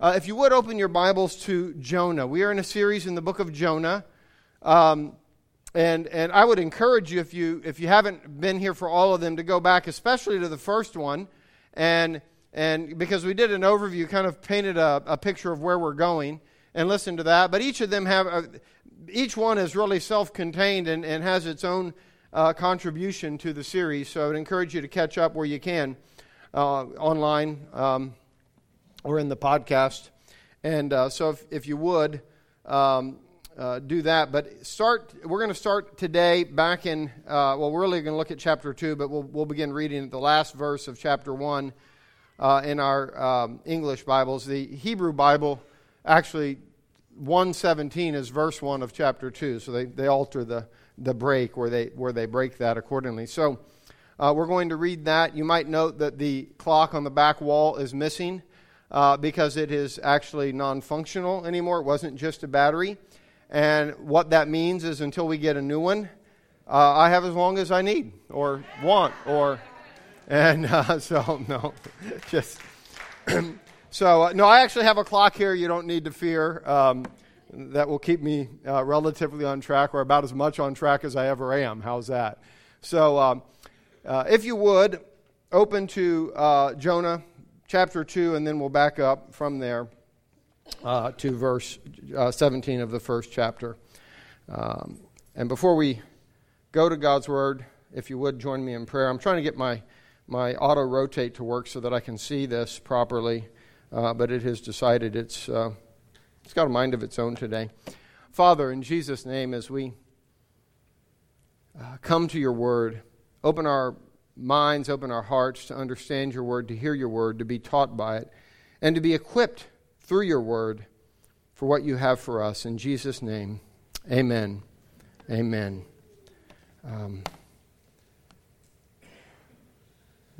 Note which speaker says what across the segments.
Speaker 1: Uh, if you would open your Bibles to Jonah, we are in a series in the book of Jonah. Um, and, and I would encourage you if, you, if you haven't been here for all of them, to go back, especially to the first one. And, and because we did an overview, kind of painted a, a picture of where we're going, and listen to that. But each of them have, uh, each one is really self contained and, and has its own uh, contribution to the series. So I would encourage you to catch up where you can uh, online um, or in the podcast. And uh, so if, if you would, um, uh, do that. But start. We're going to start today back in. Uh, well, we're really going to look at chapter two, but we'll we'll begin reading the last verse of chapter one uh, in our um, English Bibles. The Hebrew Bible actually 117 is verse 1 of chapter 2 so they, they alter the, the break where they, where they break that accordingly so uh, we're going to read that you might note that the clock on the back wall is missing uh, because it is actually non-functional anymore it wasn't just a battery and what that means is until we get a new one, uh, I have as long as I need or want or, and uh, so no, just so uh, no. I actually have a clock here. You don't need to fear. Um, that will keep me uh, relatively on track, or about as much on track as I ever am. How's that? So, um, uh, if you would, open to uh, Jonah chapter 2, and then we'll back up from there uh, to verse uh, 17 of the first chapter. Um, and before we go to God's Word, if you would join me in prayer, I'm trying to get my, my auto rotate to work so that I can see this properly, uh, but it has decided it's, uh, it's got a mind of its own today. Father, in Jesus' name, as we uh, come to your Word, open our minds, open our hearts to understand your Word, to hear your Word, to be taught by it, and to be equipped through your word for what you have for us. In Jesus' name, amen. Amen. Um,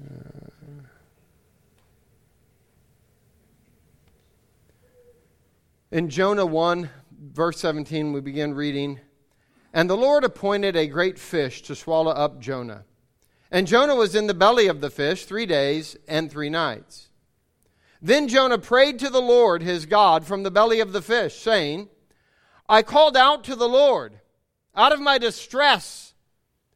Speaker 1: uh, in Jonah 1, verse 17, we begin reading And the Lord appointed a great fish to swallow up Jonah. And Jonah was in the belly of the fish three days and three nights. Then Jonah prayed to the Lord his God from the belly of the fish, saying, I called out to the Lord out of my distress,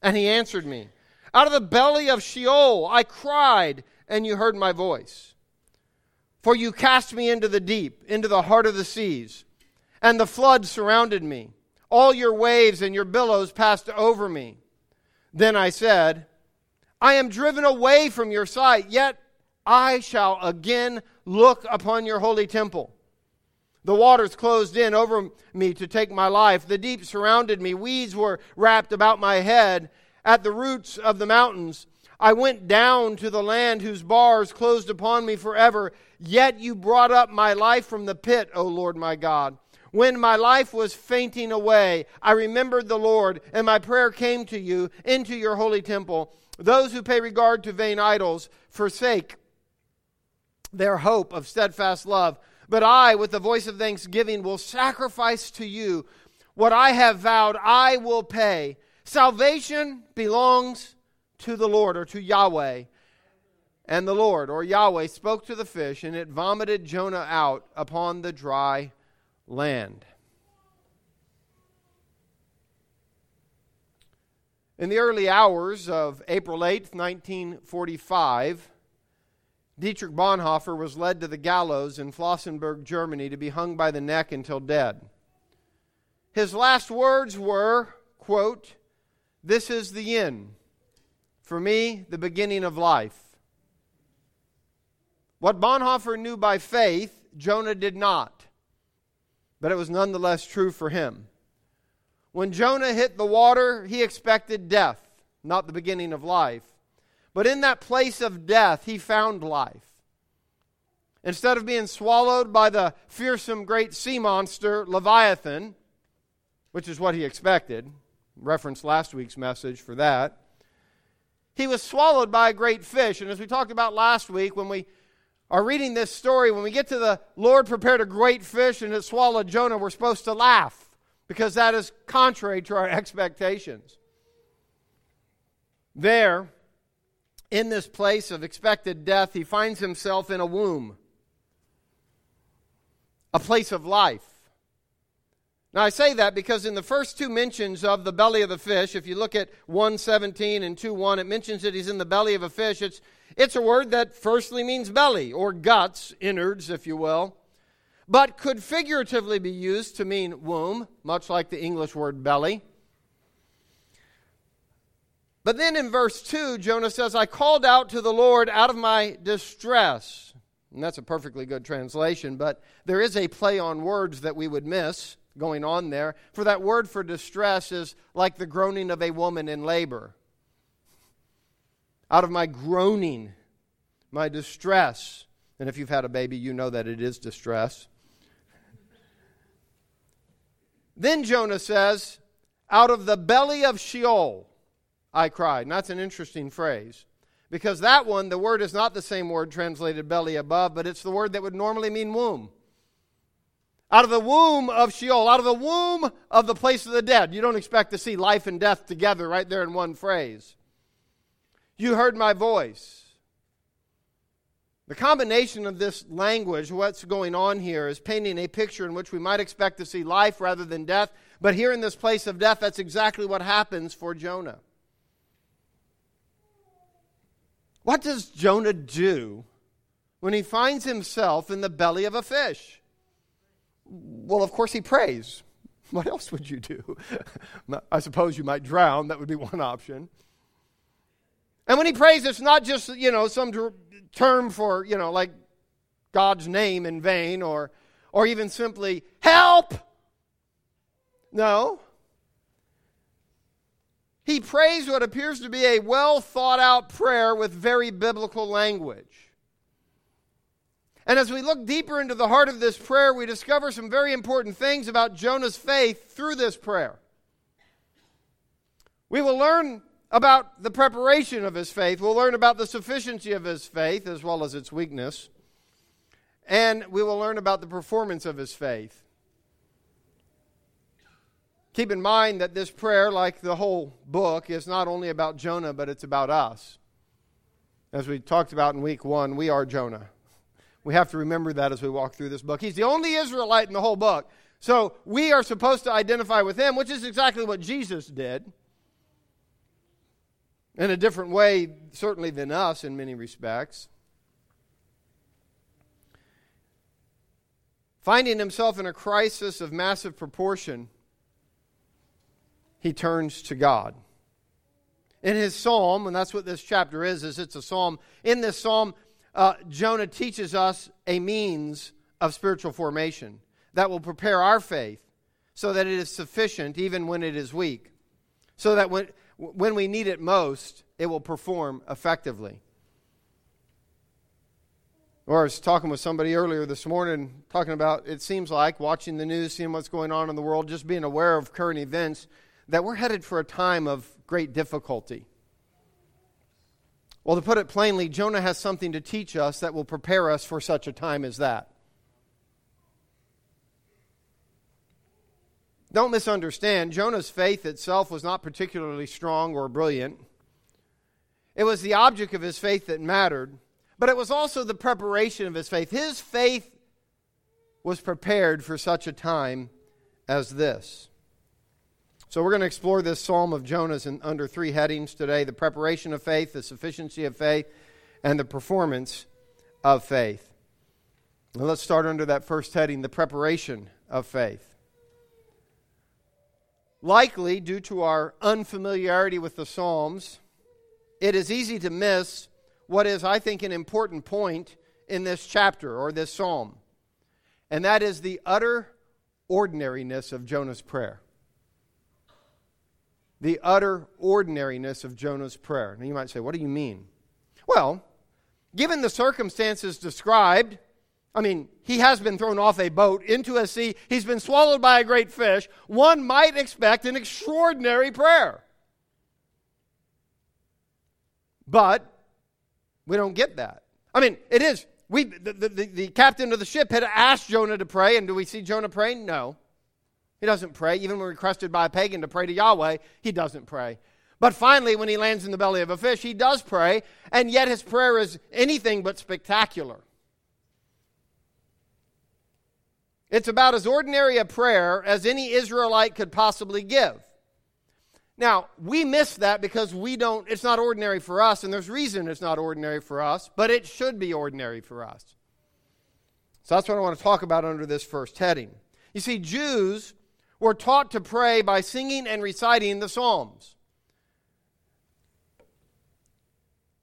Speaker 1: and he answered me. Out of the belly of Sheol I cried, and you heard my voice. For you cast me into the deep, into the heart of the seas, and the flood surrounded me. All your waves and your billows passed over me. Then I said, I am driven away from your sight, yet I shall again look upon your holy temple. The waters closed in over me to take my life. The deep surrounded me. Weeds were wrapped about my head. At the roots of the mountains, I went down to the land whose bars closed upon me forever. Yet you brought up my life from the pit, O Lord my God. When my life was fainting away, I remembered the Lord, and my prayer came to you into your holy temple. Those who pay regard to vain idols forsake their hope of steadfast love. But I, with the voice of thanksgiving, will sacrifice to you what I have vowed I will pay. Salvation belongs to the Lord or to Yahweh. And the Lord or Yahweh spoke to the fish, and it vomited Jonah out upon the dry land. In the early hours of April 8, 1945, Dietrich Bonhoeffer was led to the gallows in Flossenburg, Germany, to be hung by the neck until dead. His last words were, quote, This is the end. For me, the beginning of life. What Bonhoeffer knew by faith, Jonah did not. But it was nonetheless true for him. When Jonah hit the water, he expected death, not the beginning of life. But in that place of death, he found life. Instead of being swallowed by the fearsome great sea monster, Leviathan, which is what he expected, reference last week's message for that, he was swallowed by a great fish. And as we talked about last week, when we are reading this story, when we get to the Lord prepared a great fish and it swallowed Jonah, we're supposed to laugh because that is contrary to our expectations. There, in this place of expected death, he finds himself in a womb. a place of life. Now, I say that because in the first two mentions of the belly of the fish, if you look at 117 and 2.1, it mentions that he's in the belly of a fish. It's, it's a word that firstly means belly, or guts, innards, if you will, but could figuratively be used to mean womb, much like the English word belly. But then in verse 2, Jonah says, I called out to the Lord out of my distress. And that's a perfectly good translation, but there is a play on words that we would miss going on there. For that word for distress is like the groaning of a woman in labor. Out of my groaning, my distress, and if you've had a baby, you know that it is distress. Then Jonah says, Out of the belly of Sheol I cried. And that's an interesting phrase. Because that one, the word is not the same word translated belly above, but it's the word that would normally mean womb out of the womb of Sheol, out of the womb of the place of the dead. You don't expect to see life and death together right there in one phrase. You heard my voice. The combination of this language, what's going on here, is painting a picture in which we might expect to see life rather than death. But here in this place of death, that's exactly what happens for Jonah. What does Jonah do when he finds himself in the belly of a fish? Well, of course, he prays. What else would you do? I suppose you might drown. That would be one option. And when he prays, it's not just, you know, some term for, you know, like God's name in vain or, or even simply, help! No. He prays what appears to be a well thought out prayer with very biblical language. And as we look deeper into the heart of this prayer, we discover some very important things about Jonah's faith through this prayer. We will learn about the preparation of his faith. We'll learn about the sufficiency of his faith as well as its weakness. And we will learn about the performance of his faith. Keep in mind that this prayer, like the whole book, is not only about Jonah, but it's about us. As we talked about in week one, we are Jonah. We have to remember that as we walk through this book. He's the only Israelite in the whole book. So we are supposed to identify with him, which is exactly what Jesus did. In a different way, certainly, than us in many respects. Finding himself in a crisis of massive proportion, he turns to God. In his psalm, and that's what this chapter is, is it's a psalm. In this psalm, uh, Jonah teaches us a means of spiritual formation that will prepare our faith so that it is sufficient even when it is weak, so that when, when we need it most, it will perform effectively. Or I was talking with somebody earlier this morning, talking about it seems like watching the news, seeing what's going on in the world, just being aware of current events, that we're headed for a time of great difficulty. Well, to put it plainly, Jonah has something to teach us that will prepare us for such a time as that. Don't misunderstand, Jonah's faith itself was not particularly strong or brilliant. It was the object of his faith that mattered, but it was also the preparation of his faith. His faith was prepared for such a time as this. So we're going to explore this Psalm of Jonah's in, under three headings today the preparation of faith, the sufficiency of faith, and the performance of faith. Now let's start under that first heading the preparation of faith. Likely, due to our unfamiliarity with the Psalms, it is easy to miss what is, I think, an important point in this chapter or this psalm, and that is the utter ordinariness of Jonah's prayer the utter ordinariness of Jonah's prayer. Now you might say, what do you mean? Well, given the circumstances described, I mean, he has been thrown off a boat into a sea, he's been swallowed by a great fish. One might expect an extraordinary prayer. But we don't get that. I mean, it is. We, the, the, the captain of the ship had asked Jonah to pray, and do we see Jonah praying? No. He doesn't pray. Even when requested by a pagan to pray to Yahweh, he doesn't pray. But finally, when he lands in the belly of a fish, he does pray, and yet his prayer is anything but spectacular. It's about as ordinary a prayer as any Israelite could possibly give. Now, we miss that because we don't, it's not ordinary for us, and there's reason it's not ordinary for us, but it should be ordinary for us. So that's what I want to talk about under this first heading. You see, Jews were taught to pray by singing and reciting the Psalms.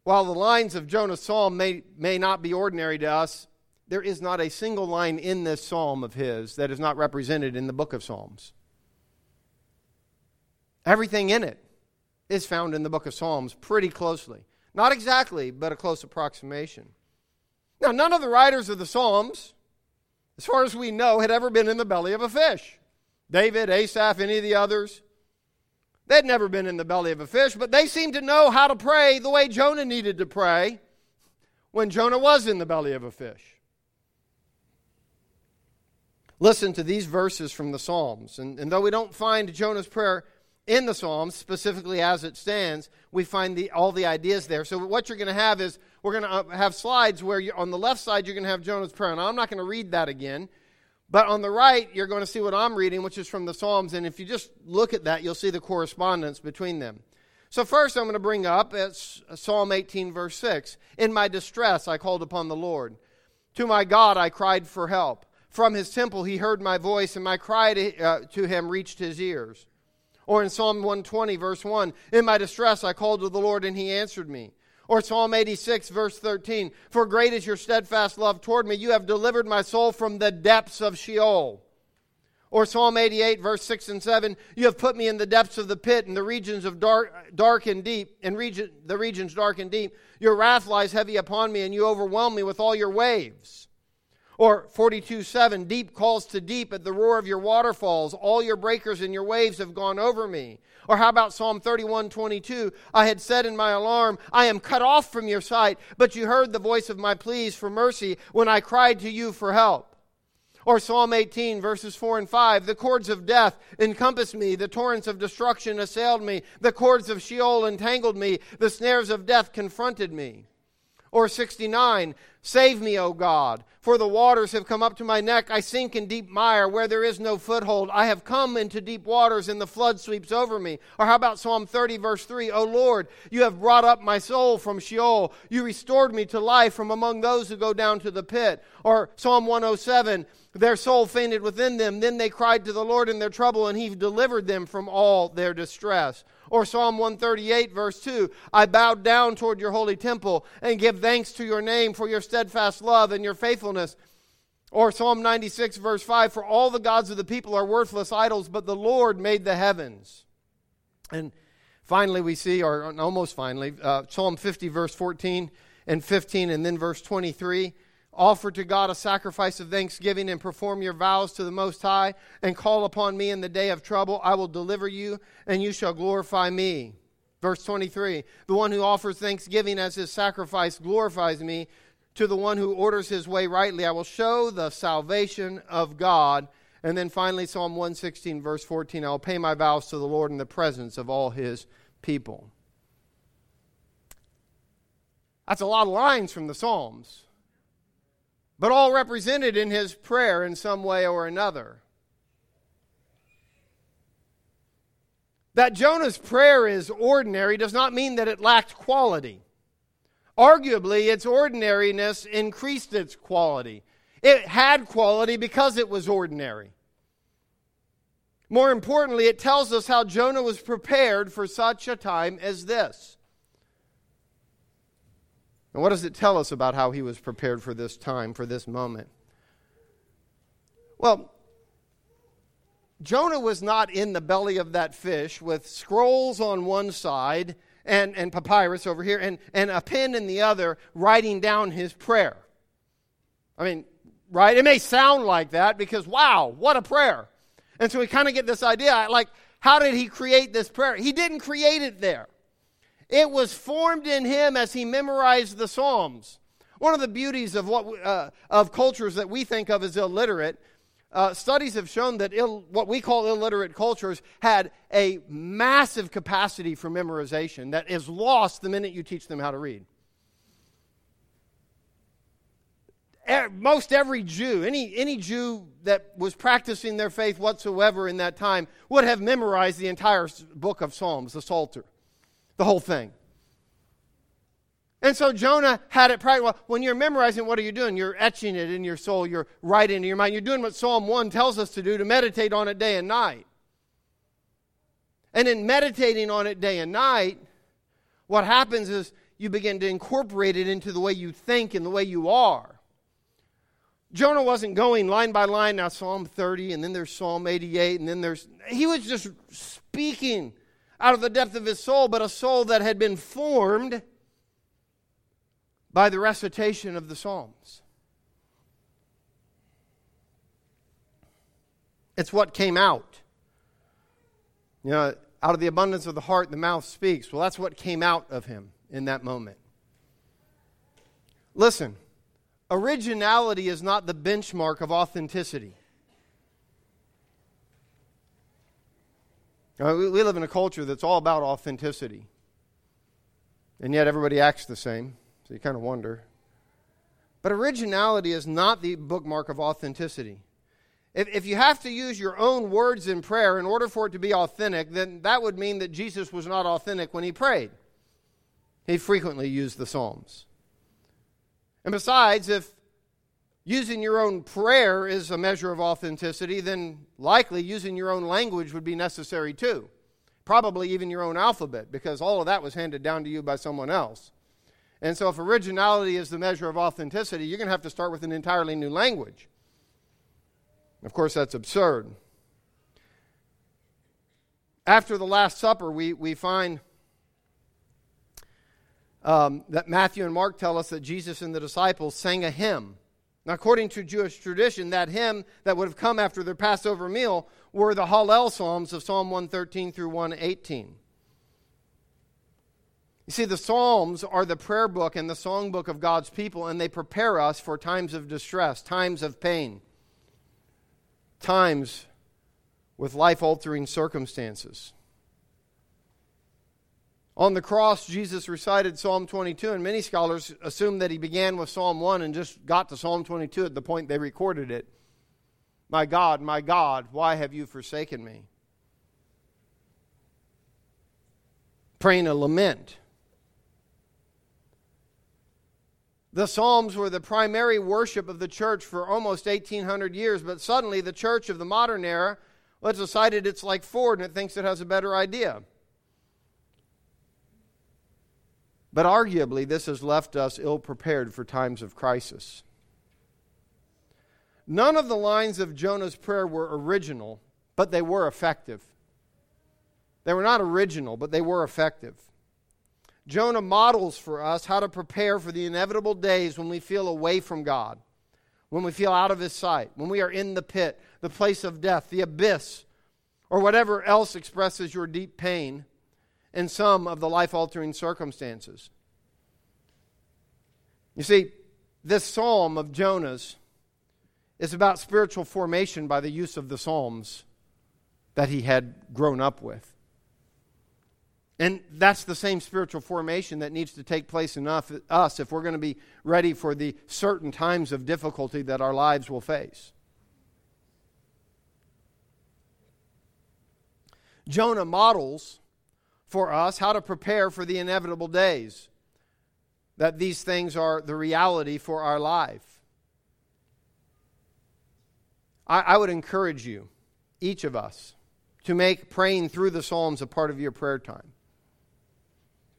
Speaker 1: While the lines of Jonah's psalm may, may not be ordinary to us, there is not a single line in this psalm of his that is not represented in the book of Psalms. Everything in it is found in the book of Psalms pretty closely. Not exactly, but a close approximation. Now, none of the writers of the Psalms, as far as we know, had ever been in the belly of a fish. David, Asaph, any of the others. They'd never been in the belly of a fish, but they seemed to know how to pray the way Jonah needed to pray when Jonah was in the belly of a fish. Listen to these verses from the Psalms. And, and though we don't find Jonah's prayer in the Psalms, specifically as it stands, we find the, all the ideas there. So, what you're going to have is we're going to uh, have slides where you, on the left side you're going to have Jonah's prayer. Now, I'm not going to read that again. But on the right, you're going to see what I'm reading, which is from the Psalms. And if you just look at that, you'll see the correspondence between them. So, first, I'm going to bring up it's Psalm 18, verse 6. In my distress, I called upon the Lord. To my God, I cried for help. From his temple, he heard my voice, and my cry to, uh, to him reached his ears. Or in Psalm 120, verse 1, In my distress I called to the Lord, and he answered me. Or Psalm 86, verse 13, For great is your steadfast love toward me. You have delivered my soul from the depths of Sheol. Or Psalm 88, verse 6 and 7, You have put me in the depths of the pit, in the regions of dark, dark and deep, in region, the regions dark and deep. Your wrath lies heavy upon me, and you overwhelm me with all your waves. Or 42 7, deep calls to deep at the roar of your waterfalls. All your breakers and your waves have gone over me. Or how about Psalm 31 22? I had said in my alarm, I am cut off from your sight, but you heard the voice of my pleas for mercy when I cried to you for help. Or Psalm 18, verses 4 and 5 The cords of death encompassed me, the torrents of destruction assailed me, the cords of Sheol entangled me, the snares of death confronted me. Or 69, Save me, O God, for the waters have come up to my neck. I sink in deep mire where there is no foothold. I have come into deep waters, and the flood sweeps over me. Or how about Psalm 30, verse 3? O Lord, you have brought up my soul from Sheol. You restored me to life from among those who go down to the pit. Or Psalm 107, their soul fainted within them. Then they cried to the Lord in their trouble, and he delivered them from all their distress. Or Psalm 138, verse 2 I bowed down toward your holy temple and give thanks to your name for your steadfast love and your faithfulness. Or Psalm 96, verse 5 For all the gods of the people are worthless idols, but the Lord made the heavens. And finally, we see, or almost finally, uh, Psalm 50, verse 14 and 15, and then verse 23 Offer to God a sacrifice of thanksgiving and perform your vows to the Most High, and call upon me in the day of trouble. I will deliver you, and you shall glorify me. Verse 23 The one who offers thanksgiving as his sacrifice glorifies me. To the one who orders his way rightly, I will show the salvation of God. And then finally, Psalm 116, verse 14 I will pay my vows to the Lord in the presence of all his people. That's a lot of lines from the Psalms but all represented in his prayer in some way or another. That Jonah's prayer is ordinary does not mean that it lacked quality. Arguably, its ordinariness increased its quality. It had quality because it was ordinary. More importantly, it tells us how Jonah was prepared for such a time as this. And what does it tell us about how he was prepared for this time, for this moment? Well, Jonah was not in the belly of that fish with scrolls on one side and, and papyrus over here and, and a pen in the other writing down his prayer. I mean, right? It may sound like that because, wow, what a prayer. And so we kind of get this idea like, how did he create this prayer? He didn't create it there. It was formed in him as he memorized the Psalms. One of the beauties of what uh, of cultures that we think of as illiterate, uh, studies have shown that Ill, what we call illiterate cultures had a massive capacity for memorization that is lost the minute you teach them how to read. most every Jew, any, any Jew that was practicing their faith whatsoever in that time, would have memorized the entire book of Psalms, the Psalter, the whole thing. And so Jonah had it practiced. Well, when you're memorizing, what are you doing? You're etching it in your soul, you're writing it in your mind. You're doing what Psalm 1 tells us to do to meditate on it day and night. And in meditating on it day and night, what happens is you begin to incorporate it into the way you think and the way you are. Jonah wasn't going line by line, now Psalm 30, and then there's Psalm 88, and then there's. He was just speaking out of the depth of his soul, but a soul that had been formed by the recitation of the Psalms. It's what came out. You know, out of the abundance of the heart, the mouth speaks. Well, that's what came out of him in that moment. Listen, originality is not the benchmark of authenticity. Uh, we live in a culture that's all about authenticity. And yet everybody acts the same. So you kind of wonder. But originality is not the bookmark of authenticity. If, if you have to use your own words in prayer in order for it to be authentic, then that would mean that Jesus was not authentic when he prayed. He frequently used the Psalms. And besides, if using your own prayer is a measure of authenticity, then likely using your own language would be necessary too. Probably even your own alphabet, because all of that was handed down to you by someone else. And so, if originality is the measure of authenticity, you're going to have to start with an entirely new language. Of course, that's absurd. After the Last Supper, we, we find um, that Matthew and Mark tell us that Jesus and the disciples sang a hymn. Now, according to Jewish tradition, that hymn that would have come after their Passover meal were the Hallel Psalms of Psalm 113 through 118. You see, the Psalms are the prayer book and the songbook of God's people, and they prepare us for times of distress, times of pain times with life altering circumstances. On the cross, Jesus recited Psalm 22, and many scholars assume that he began with Psalm 1 and just got to Psalm 22 at the point they recorded it. My God, my God, why have you forsaken me? Praying a lament. The Psalms were the primary worship of the church for almost 1,800 years, but suddenly the church of the modern era has decided it's like Ford and it thinks it has a better idea. But arguably, this has left us ill prepared for times of crisis. None of the lines of Jonah's prayer were original, but they were effective. They were not original, but they were effective. Jonah models for us how to prepare for the inevitable days when we feel away from God, when we feel out of His sight, when we are in the pit, the place of death, the abyss, or whatever else expresses your deep pain in some of the life altering circumstances. You see, this psalm of Jonah's is about spiritual formation by the use of the psalms that he had grown up with. And that's the same spiritual formation that needs to take place in us if we're going to be ready for the certain times of difficulty that our lives will face. Jonah models for us how to prepare for the inevitable days, that these things are the reality for our life. I, I would encourage you, each of us, to make praying through the Psalms a part of your prayer time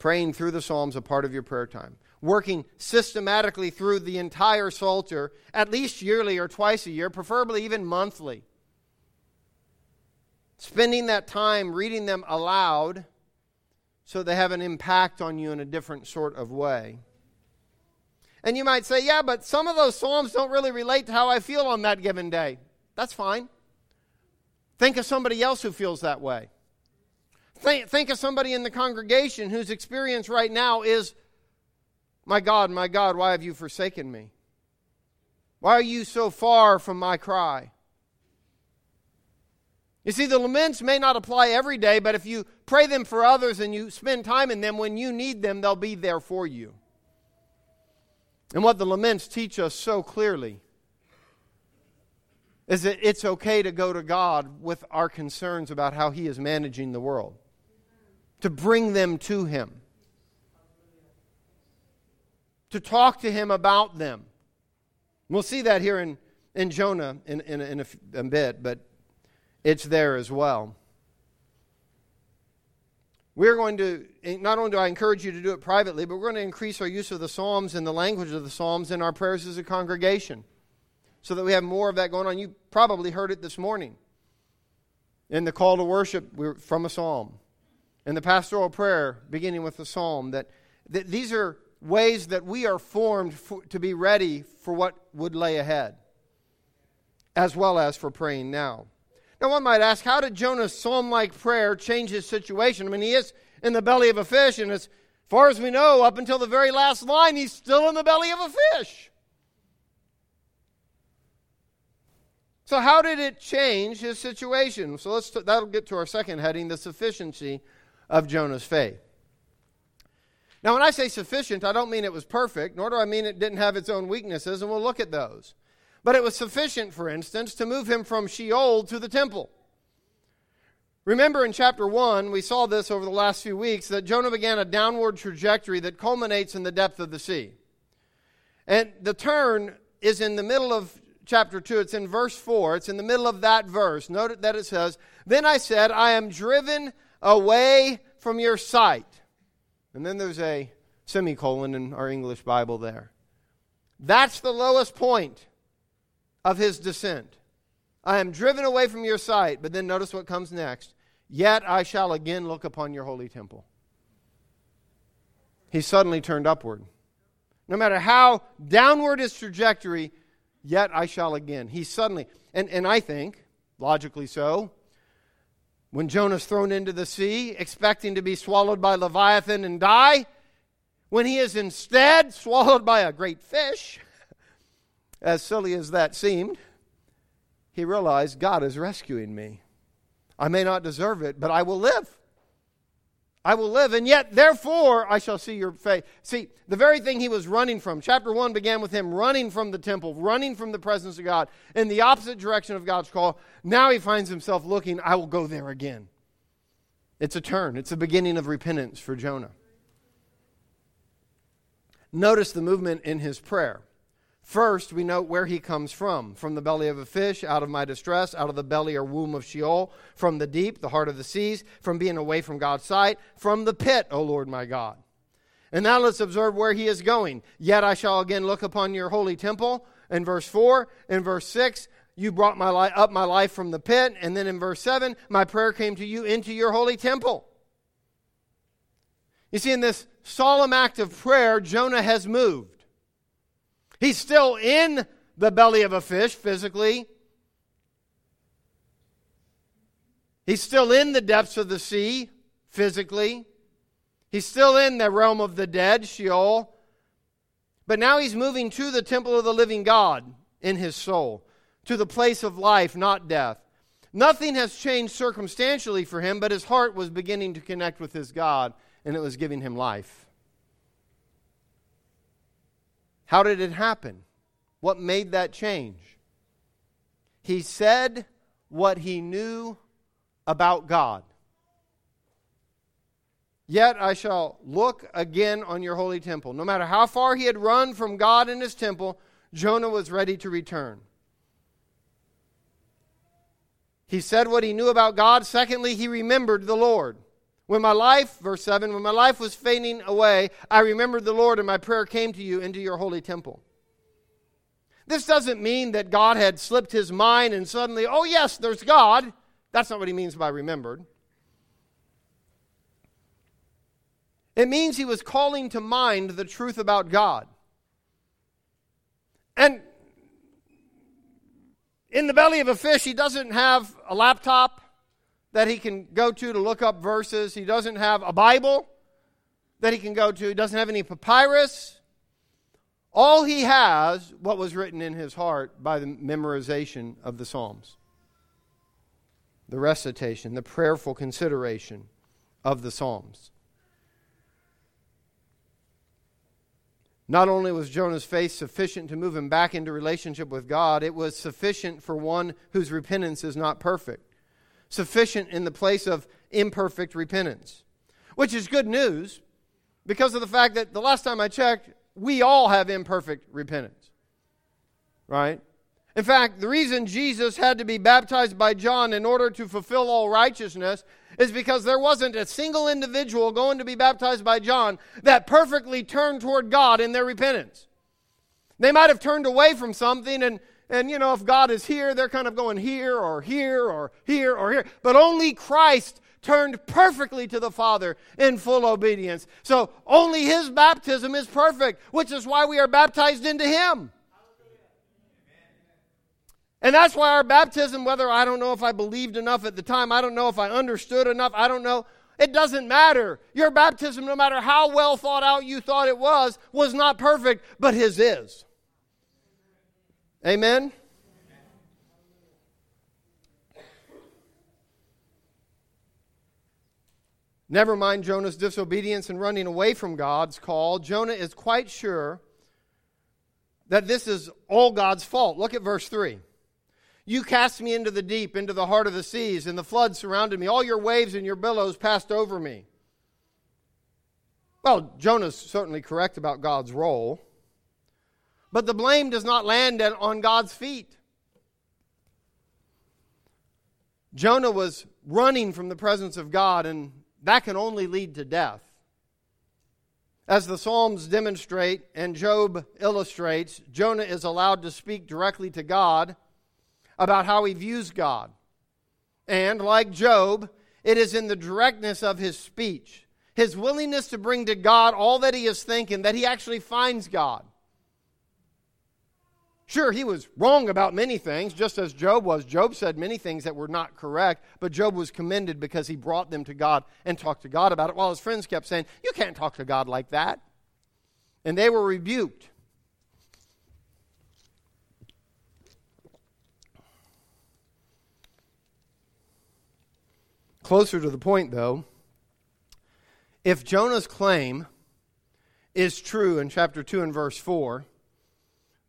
Speaker 1: praying through the Psalms a part of your prayer time, working systematically through the entire Psalter, at least yearly or twice a year, preferably even monthly. Spending that time reading them aloud so they have an impact on you in a different sort of way. And you might say, yeah, but some of those Psalms don't really relate to how I feel on that given day. That's fine. Think of somebody else who feels that way. Think, think of somebody in the congregation whose experience right now is, My God, my God, why have you forsaken me? Why are you so far from my cry? You see, the laments may not apply every day, but if you pray them for others and you spend time in them, when you need them, they'll be there for you. And what the laments teach us so clearly is that it's okay to go to God with our concerns about how He is managing the world, to bring them to Him, to talk to Him about them. We'll see that here in, in Jonah in, in, in a, a bit, but it's there as well. We're going to, eh, not only do I encourage you to do it privately, but we're going to increase our use of the Psalms and the language of the Psalms in our prayers as a congregation so that we have more of that going on. You probably heard it this morning in the call to worship from a psalm, in the pastoral prayer beginning with a psalm. That, that these are ways that we are formed for, to be ready for what would lay ahead, as well as for praying now. Now, one might ask, how did Jonah's psalm like prayer change his situation? I mean, he is in the belly of a fish, and as far as we know, up until the very last line, he's still in the belly of a fish. So, how did it change his situation? So, let's t- that'll get to our second heading the sufficiency of Jonah's faith. Now, when I say sufficient, I don't mean it was perfect, nor do I mean it didn't have its own weaknesses, and we'll look at those. But it was sufficient, for instance, to move him from Sheol to the temple. Remember in chapter 1, we saw this over the last few weeks, that Jonah began a downward trajectory that culminates in the depth of the sea. And the turn is in the middle of chapter 2. It's in verse 4. It's in the middle of that verse. Note that it says, Then I said, I am driven away from your sight. And then there's a semicolon in our English Bible there. That's the lowest point of his descent. I am driven away from your sight. But then notice what comes next. Yet I shall again look upon your holy temple. He suddenly turned upward. No matter how downward his trajectory, yet I shall again. He suddenly, and, and I think, logically so, when Jonah's thrown into the sea, expecting to be swallowed by Leviathan and die, when he is instead swallowed by a great fish, as silly as that seemed, he realized God is rescuing me. I may not deserve it, but I will live. I will live, and yet, therefore, I shall see your face. See, the very thing he was running from, chapter 1 began with him running from the temple, running from the presence of God, in the opposite direction of God's call. Now he finds himself looking, I will go there again. It's a turn, it's a beginning of repentance for Jonah. Notice the movement in his prayer. First, we note where he comes from from the belly of a fish, out of my distress, out of the belly or womb of Sheol, from the deep, the heart of the seas, from being away from God's sight, from the pit, O Lord my God. And now let's observe where he is going. Yet I shall again look upon your holy temple. In verse 4, in verse 6, you brought my life, up my life from the pit. And then in verse 7, my prayer came to you into your holy temple. You see, in this solemn act of prayer, Jonah has moved. He's still in the belly of a fish physically. He's still in the depths of the sea physically. He's still in the realm of the dead, Sheol. But now he's moving to the temple of the living God in his soul, to the place of life, not death. Nothing has changed circumstantially for him, but his heart was beginning to connect with his God, and it was giving him life. How did it happen? What made that change? He said what he knew about God. Yet I shall look again on your holy temple. No matter how far he had run from God and his temple, Jonah was ready to return. He said what he knew about God. Secondly, he remembered the Lord. When my life, verse 7, when my life was fading away, I remembered the Lord and my prayer came to you into your holy temple. This doesn't mean that God had slipped his mind and suddenly, oh, yes, there's God. That's not what he means by remembered. It means he was calling to mind the truth about God. And in the belly of a fish, he doesn't have a laptop that he can go to to look up verses. He doesn't have a Bible that he can go to. He doesn't have any papyrus. All he has, what was written in his heart by the memorization of the Psalms, the recitation, the prayerful consideration of the Psalms. Not only was Jonah's faith sufficient to move him back into relationship with God, it was sufficient for one whose repentance is not perfect. Sufficient in the place of imperfect repentance. Which is good news because of the fact that the last time I checked, we all have imperfect repentance. Right? In fact, the reason Jesus had to be baptized by John in order to fulfill all righteousness is because there wasn't a single individual going to be baptized by John that perfectly turned toward God in their repentance. They might have turned away from something, and, and you know, if God is here, they're kind of going here or here or here or here. But only Christ turned perfectly to the Father in full obedience. So only his baptism is perfect, which is why we are baptized into him. And that's why our baptism, whether I don't know if I believed enough at the time, I don't know if I understood enough, I don't know. It doesn't matter. Your baptism, no matter how well thought out you thought it was, was not perfect, but His is. Amen? Never mind Jonah's disobedience and running away from God's call. Jonah is quite sure that this is all God's fault. Look at verse 3. You cast me into the deep, into the heart of the seas, and the flood surrounded me. All your waves and your billows passed over me. Well, Jonah's certainly correct about God's role, but the blame does not land on God's feet. Jonah was running from the presence of God, and that can only lead to death. As the Psalms demonstrate and Job illustrates, Jonah is allowed to speak directly to God about how he views God. And like Job, it is in the directness of his speech, his willingness to bring to God all that he is thinking, that he actually finds God. Sure, he was wrong about many things, just as Job was. Job said many things that were not correct, but Job was commended because he brought them to God and talked to God about it, while his friends kept saying, You can't talk to God like that. And they were rebuked. Closer to the point, though, if Jonah's claim is true in chapter 2 and verse 4,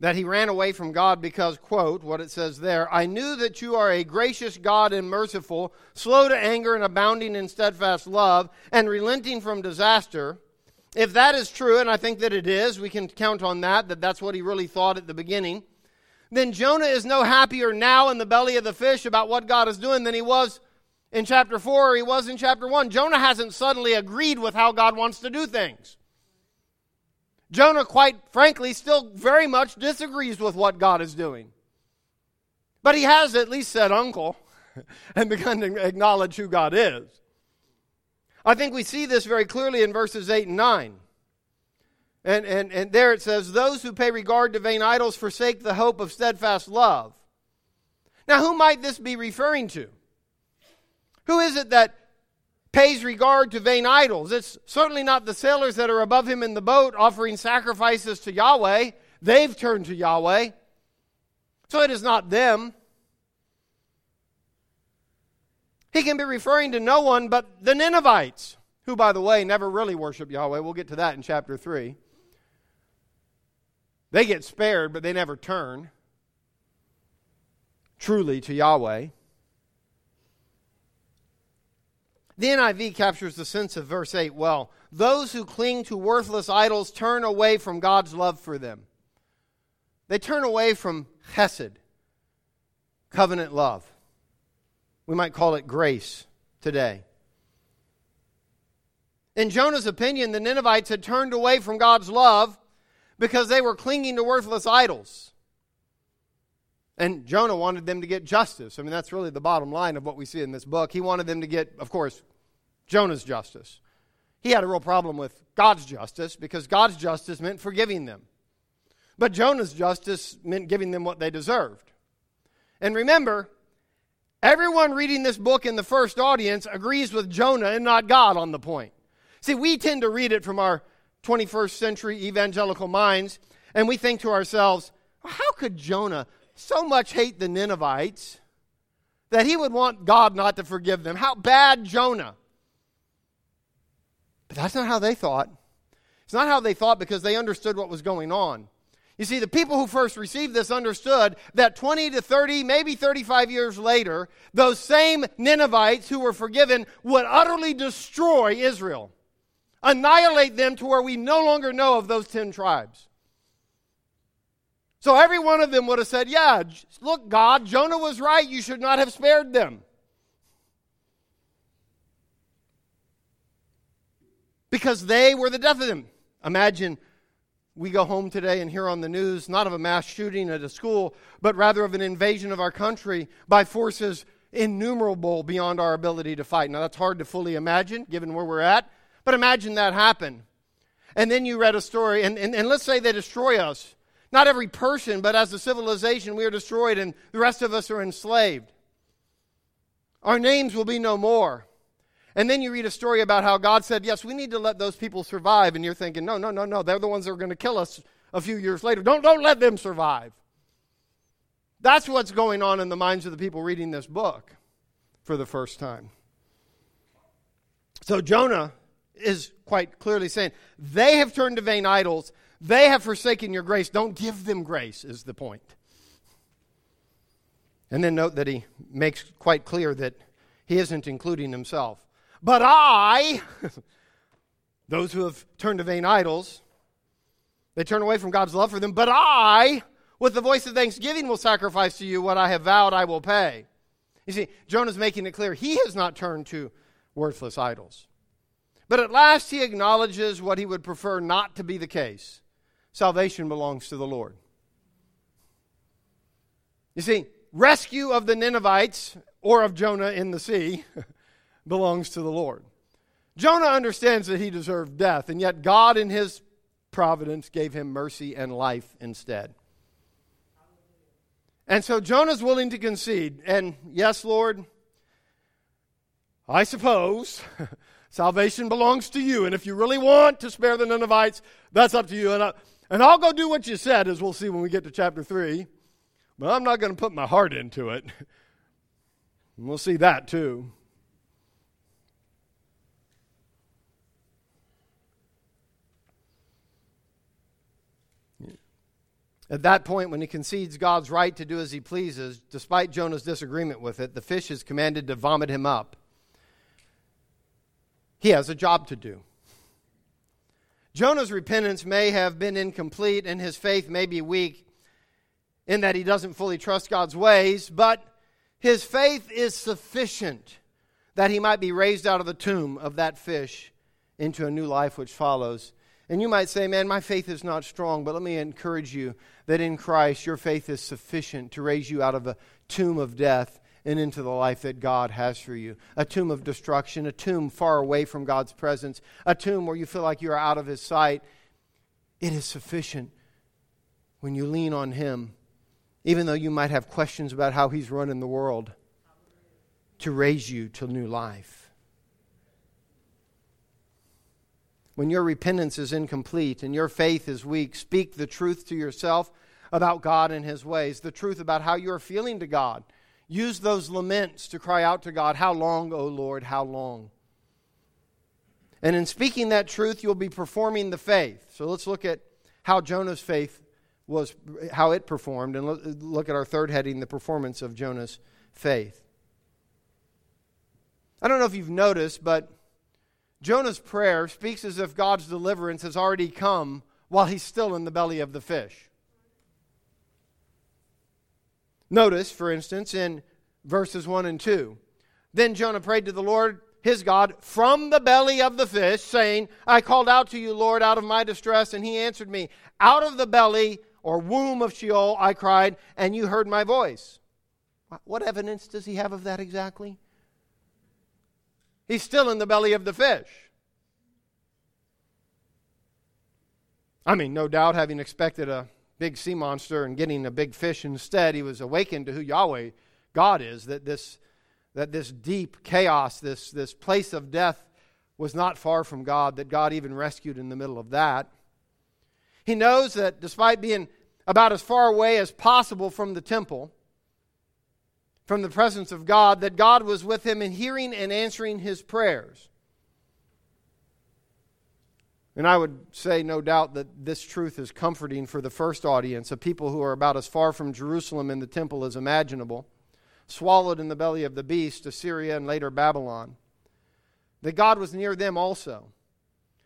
Speaker 1: that he ran away from God because, quote, what it says there, I knew that you are a gracious God and merciful, slow to anger and abounding in steadfast love, and relenting from disaster. If that is true, and I think that it is, we can count on that, that that's what he really thought at the beginning, then Jonah is no happier now in the belly of the fish about what God is doing than he was in chapter 4 or he was in chapter 1. Jonah hasn't suddenly agreed with how God wants to do things. Jonah, quite frankly, still very much disagrees with what God is doing. But he has at least said uncle and begun to acknowledge who God is. I think we see this very clearly in verses 8 and 9. And, and, and there it says, Those who pay regard to vain idols forsake the hope of steadfast love. Now, who might this be referring to? Who is it that pays regard to vain idols? It's certainly not the sailors that are above him in the boat offering sacrifices to Yahweh. They've turned to Yahweh. So it is not them. He can be referring to no one but the Ninevites, who, by the way, never really worship Yahweh. We'll get to that in chapter 3. They get spared, but they never turn truly to Yahweh. The NIV captures the sense of verse 8 well. Those who cling to worthless idols turn away from God's love for them. They turn away from chesed, covenant love. We might call it grace today. In Jonah's opinion, the Ninevites had turned away from God's love because they were clinging to worthless idols. And Jonah wanted them to get justice. I mean, that's really the bottom line of what we see in this book. He wanted them to get, of course, Jonah's justice. He had a real problem with God's justice because God's justice meant forgiving them. But Jonah's justice meant giving them what they deserved. And remember, everyone reading this book in the first audience agrees with Jonah and not God on the point. See, we tend to read it from our 21st century evangelical minds, and we think to ourselves, how could Jonah so much hate the Ninevites that he would want God not to forgive them. How bad Jonah. But that's not how they thought. It's not how they thought because they understood what was going on. You see, the people who first received this understood that 20 to 30, maybe 35 years later, those same Ninevites who were forgiven would utterly destroy Israel, annihilate them to where we no longer know of those 10 tribes. So every one of them would have said, Yeah, look, God, Jonah was right. You should not have spared them. Because they were the death of them. Imagine we go home today and hear on the news not of a mass shooting at a school, but rather of an invasion of our country by forces innumerable beyond our ability to fight. Now, that's hard to fully imagine given where we're at, but imagine that happen. And then you read a story, and, and, and let's say they destroy us. Not every person, but as a civilization, we are destroyed, and the rest of us are enslaved. Our names will be no more. And then you read a story about how God said, Yes, we need to let those people survive. And you're thinking, No, no, no, no. They're the ones that are going to kill us a few years later. Don't, don't let them survive. That's what's going on in the minds of the people reading this book for the first time. So Jonah is quite clearly saying, They have turned to vain idols. They have forsaken your grace. Don't give them grace, is the point. And then note that he makes quite clear that he isn't including himself. But I, those who have turned to vain idols, they turn away from God's love for them. But I, with the voice of thanksgiving, will sacrifice to you what I have vowed I will pay. You see, Jonah's making it clear he has not turned to worthless idols. But at last he acknowledges what he would prefer not to be the case salvation belongs to the Lord. You see, rescue of the Ninevites or of Jonah in the sea belongs to the Lord. Jonah understands that he deserved death, and yet God, in his providence, gave him mercy and life instead. And so Jonah's willing to concede. And yes, Lord, I suppose salvation belongs to you. And if you really want to spare the Ninevites, that's up to you. And, I, and I'll go do what you said, as we'll see when we get to chapter 3. But I'm not going to put my heart into it. And we'll see that too. At that point, when he concedes God's right to do as he pleases, despite Jonah's disagreement with it, the fish is commanded to vomit him up. He has a job to do. Jonah's repentance may have been incomplete and his faith may be weak in that he doesn't fully trust God's ways, but his faith is sufficient that he might be raised out of the tomb of that fish into a new life which follows. And you might say, man, my faith is not strong, but let me encourage you that in Christ your faith is sufficient to raise you out of a tomb of death and into the life that God has for you. A tomb of destruction, a tomb far away from God's presence, a tomb where you feel like you're out of His sight. It is sufficient when you lean on Him, even though you might have questions about how He's running the world, to raise you to new life. when your repentance is incomplete and your faith is weak, speak the truth to yourself about God and His ways, the truth about how you're feeling to God. Use those laments to cry out to God, How long, O Lord, how long? And in speaking that truth, you'll be performing the faith. So let's look at how Jonah's faith was, how it performed, and look at our third heading, the performance of Jonah's faith. I don't know if you've noticed, but Jonah's prayer speaks as if God's deliverance has already come while he's still in the belly of the fish. Notice, for instance, in verses 1 and 2. Then Jonah prayed to the Lord his God from the belly of the fish, saying, I called out to you, Lord, out of my distress, and he answered me. Out of the belly or womb of Sheol I cried, and you heard my voice. What evidence does he have of that exactly? He's still in the belly of the fish. I mean, no doubt, having expected a big sea monster and getting a big fish instead, he was awakened to who Yahweh God is, that this, that this deep chaos, this, this place of death, was not far from God, that God even rescued in the middle of that. He knows that despite being about as far away as possible from the temple, from the presence of God, that God was with him in hearing and answering his prayers. And I would say, no doubt, that this truth is comforting for the first audience, of people who are about as far from Jerusalem and the temple as imaginable, swallowed in the belly of the beast, Assyria and later Babylon. That God was near them also,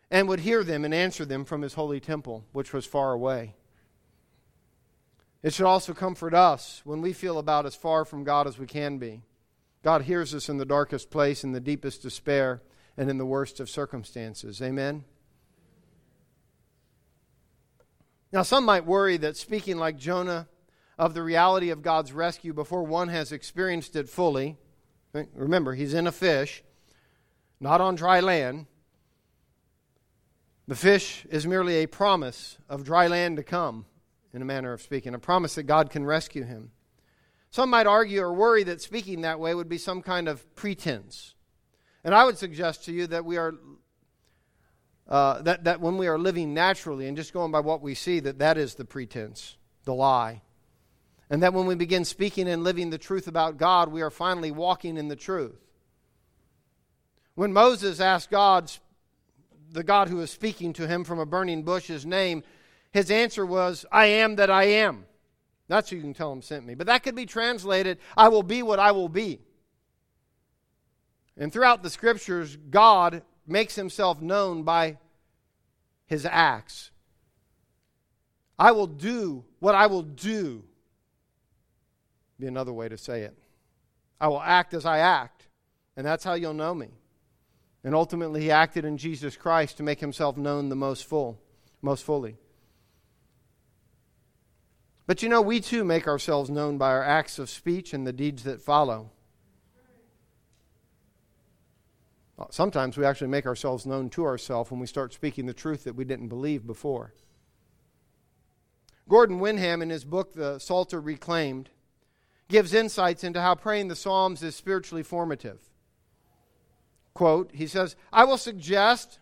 Speaker 1: and would hear them and answer them from his holy temple, which was far away. It should also comfort us when we feel about as far from God as we can be. God hears us in the darkest place, in the deepest despair, and in the worst of circumstances. Amen? Now, some might worry that speaking like Jonah of the reality of God's rescue before one has experienced it fully, remember, he's in a fish, not on dry land. The fish is merely a promise of dry land to come, in a manner of speaking, a promise that God can rescue him. Some might argue or worry that speaking that way would be some kind of pretense. And I would suggest to you that we are uh, that, that when we are living naturally and just going by what we see, that that is the pretense, the lie. And that when we begin speaking and living the truth about God, we are finally walking in the truth. When Moses asked God, the God who was speaking to him from a burning bush, his name, his answer was, I am that I am. That's who you can tell him sent me. But that could be translated, I will be what I will be. And throughout the scriptures, God makes himself known by his acts. I will do what I will do, be another way to say it. I will act as I act, and that's how you'll know me. And ultimately, he acted in Jesus Christ to make himself known the most full, most fully. But you know, we too make ourselves known by our acts of speech and the deeds that follow. Uh, sometimes we actually make ourselves known to ourselves when we start speaking the truth that we didn't believe before. Gordon Wenham, in his book, The Psalter Reclaimed, gives insights into how praying the Psalms is spiritually formative. Quote, he says, I will suggest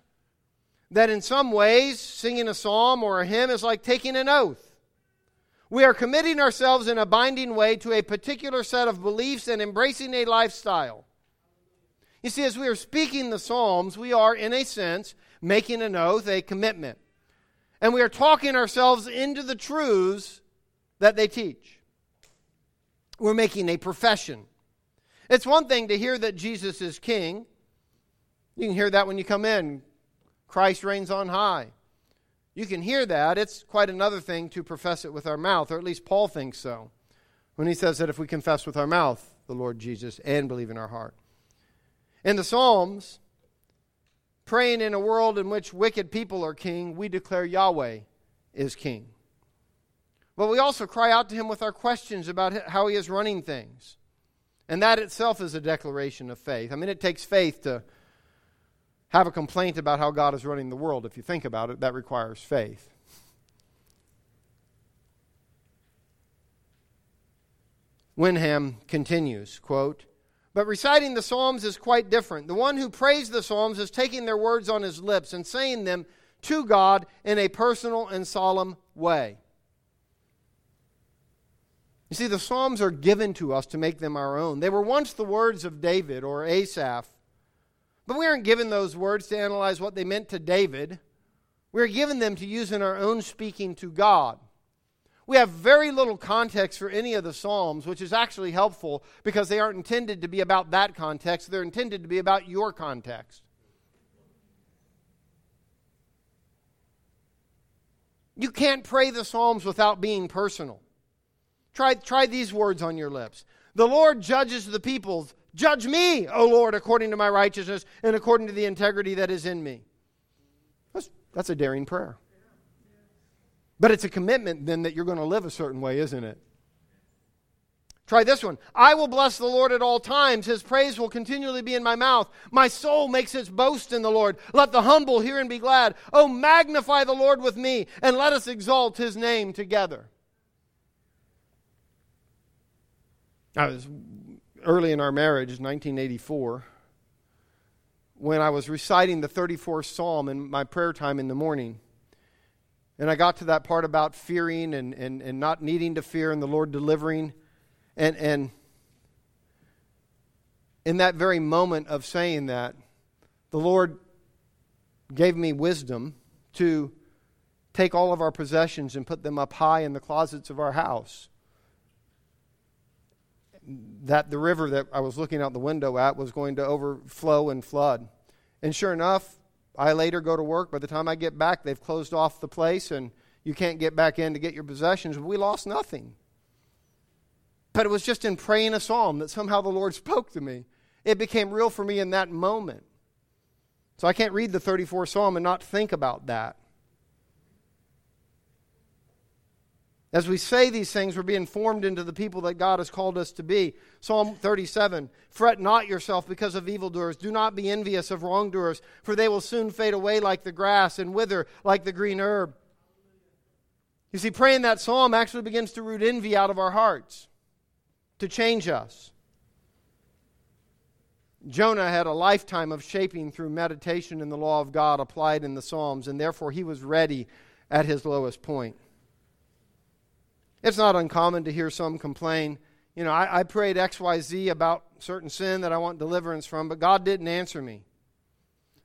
Speaker 1: that in some ways, singing a psalm or a hymn is like taking an oath. We are committing ourselves in a binding way to a particular set of beliefs and embracing a lifestyle. You see, as we are speaking the Psalms, we are, in a sense, making an oath, a commitment. And we are talking ourselves into the truths that they teach. We're making a profession. It's one thing to hear that Jesus is king. You can hear that when you come in. Christ reigns on high. You can hear that. It's quite another thing to profess it with our mouth, or at least Paul thinks so, when he says that if we confess with our mouth the Lord Jesus and believe in our heart. In the Psalms, praying in a world in which wicked people are king, we declare Yahweh is king. But we also cry out to him with our questions about how he is running things. And that itself is a declaration of faith. I mean, it takes faith to have a complaint about how God is running the world. If you think about it, that requires faith. Wenham continues, quote, but reciting the Psalms is quite different. The one who prays the Psalms is taking their words on his lips and saying them to God in a personal and solemn way. You see, the Psalms are given to us to make them our own. They were once the words of David or Asaph, but we aren't given those words to analyze what they meant to David. We're given them to use in our own speaking to God. We have very little context for any of the Psalms, which is actually helpful because they aren't intended to be about that context. They're intended to be about your context. You can't pray the Psalms without being personal. Try, try these words on your lips. The Lord judges the peoples. Judge me, O Lord, according to my righteousness and according to the integrity that is in me. That's, that's a daring prayer. But it's a commitment then that you're going to live a certain way, isn't it? Try this one. I will bless the Lord at all times. His praise will continually be in my mouth. My soul makes its boast in the Lord. Let the humble hear and be glad. Oh, magnify the Lord with me, and let us exalt his name together. I was early in our marriage, 1984, when I was reciting the 34th Psalm in my prayer time in the morning. And I got to that part about fearing and, and, and not needing to fear and the Lord delivering. And, and in that very moment of saying that, the Lord gave me wisdom to take all of our possessions and put them up high in the closets of our house. That the river that I was looking out the window at was going to overflow and flood. And sure enough, I later go to work. By the time I get back, they've closed off the place and you can't get back in to get your possessions. We lost nothing. But it was just in praying a psalm that somehow the Lord spoke to me. It became real for me in that moment. So I can't read the 34th Psalm and not think about that. As we say these things, we're being formed into the people that God has called us to be. Psalm 37 Fret not yourself because of evildoers. Do not be envious of wrongdoers, for they will soon fade away like the grass and wither like the green herb. You see, praying that psalm actually begins to root envy out of our hearts, to change us. Jonah had a lifetime of shaping through meditation in the law of God applied in the Psalms, and therefore he was ready at his lowest point. It's not uncommon to hear some complain, you know, I, I prayed XYZ about certain sin that I want deliverance from, but God didn't answer me.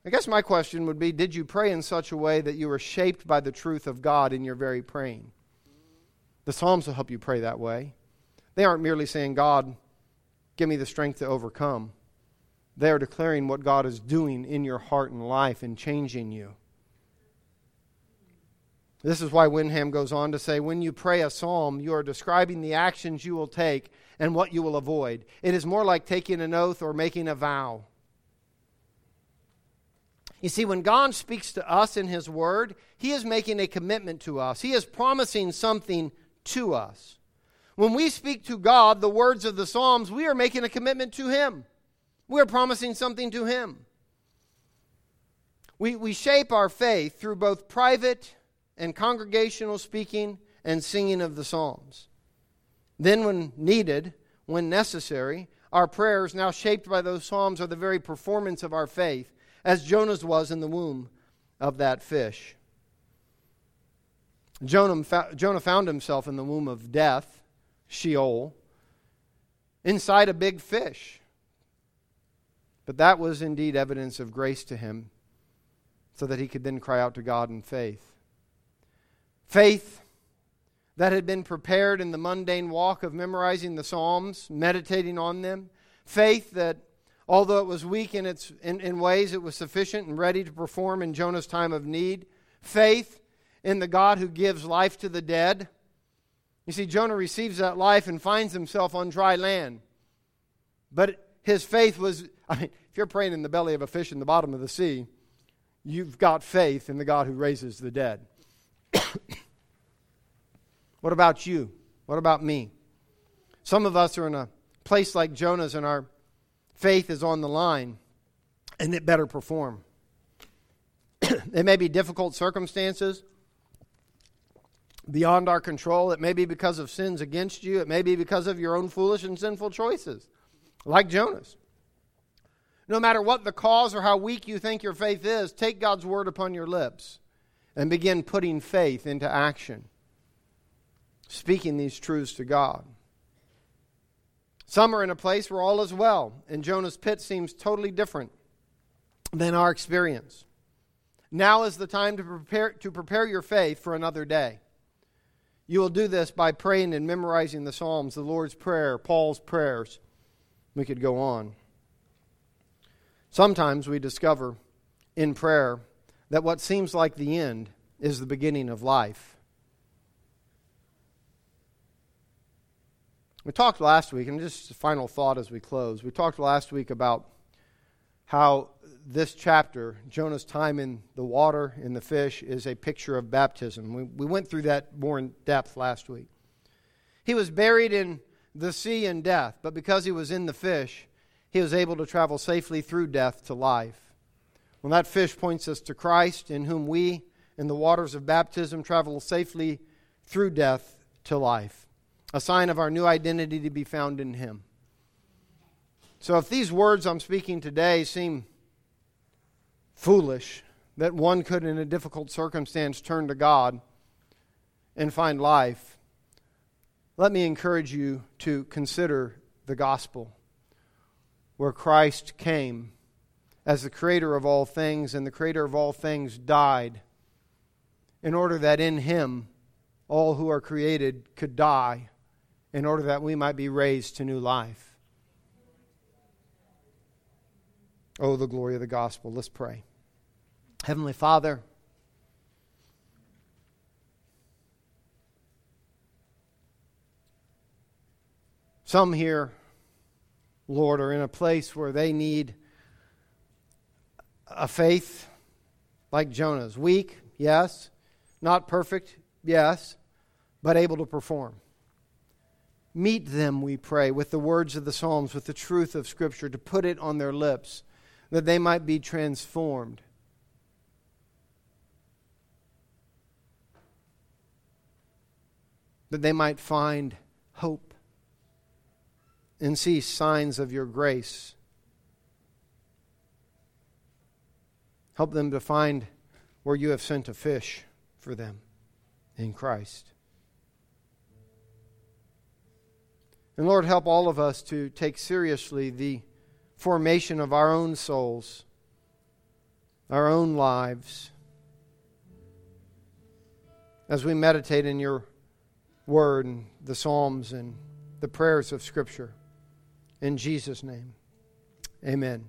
Speaker 1: I guess my question would be Did you pray in such a way that you were shaped by the truth of God in your very praying? The Psalms will help you pray that way. They aren't merely saying, God, give me the strength to overcome. They are declaring what God is doing in your heart and life and changing you. This is why Wenham goes on to say when you pray a psalm, you are describing the actions you will take and what you will avoid. It is more like taking an oath or making a vow. You see, when God speaks to us in His Word, He is making a commitment to us, He is promising something to us. When we speak to God the words of the Psalms, we are making a commitment to Him. We are promising something to Him. We, we shape our faith through both private and congregational speaking and singing of the Psalms. Then, when needed, when necessary, our prayers, now shaped by those Psalms, are the very performance of our faith, as Jonah's was in the womb of that fish. Jonah, found himself in the womb of death, Sheol, inside a big fish. But that was indeed evidence of grace to him, so that he could then cry out to God in faith. Faith that had been prepared in the mundane walk of memorizing the Psalms, meditating on them. Faith that, although it was weak in, its, in, in ways, it was sufficient and ready to perform in Jonah's time of need. Faith in the God who gives life to the dead. You see, Jonah receives that life and finds himself on dry land. But his faith was, I mean, if you're praying in the belly of a fish in the bottom of the sea, you've got faith in the God who raises the dead. What about you? What about me? Some of us are in a place like Jonah's and our faith is on the line and it better perform. it may be difficult circumstances beyond our control. It may be because of sins against you. It may be because of your own foolish and sinful choices, like Jonah's. No matter what the cause or how weak you think your faith is, take God's word upon your lips and begin putting faith into action, speaking these truths to God. Some are in a place where all is well, and Jonah's pit seems totally different than our experience. Now is the time to prepare, to prepare your faith for another day. You will do this by praying and memorizing the Psalms, the Lord's Prayer, Paul's prayers. We could go on. Sometimes we discover in prayer that what seems like the end is the beginning of life. We talked last week, and just a final thought as we close. We talked last week about how this chapter, Jonah's time in the water, in the fish, is a picture of baptism. We, we went through that more in depth last week. He was buried in the sea in death, but because he was in the fish, he was able to travel safely through death to life. Well, that fish points us to Christ, in whom we, in the waters of baptism, travel safely through death to life, a sign of our new identity to be found in Him. So, if these words I'm speaking today seem foolish, that one could, in a difficult circumstance, turn to God and find life, let me encourage you to consider the gospel where Christ came as the creator of all things, and the creator of all things died in order that in him all who are created could die, in order that we might be raised to new life. Oh, the glory of the gospel. Let's pray. Heavenly Father, some here, Lord, are in a place where they need a faith like Jonah's. Weak, yes. Not perfect, yes. But able to perform. Meet them, we pray, with the words of the Psalms, with the truth of Scripture, to put it on their lips, that they might be transformed. That they might find hope and see signs of your grace Help them to find where you have sent a fish for them in Christ. And Lord, help all of us to take seriously the formation of our own souls, our own lives, as we meditate in your word and the Psalms and the prayers of Scripture. In Jesus' name, amen.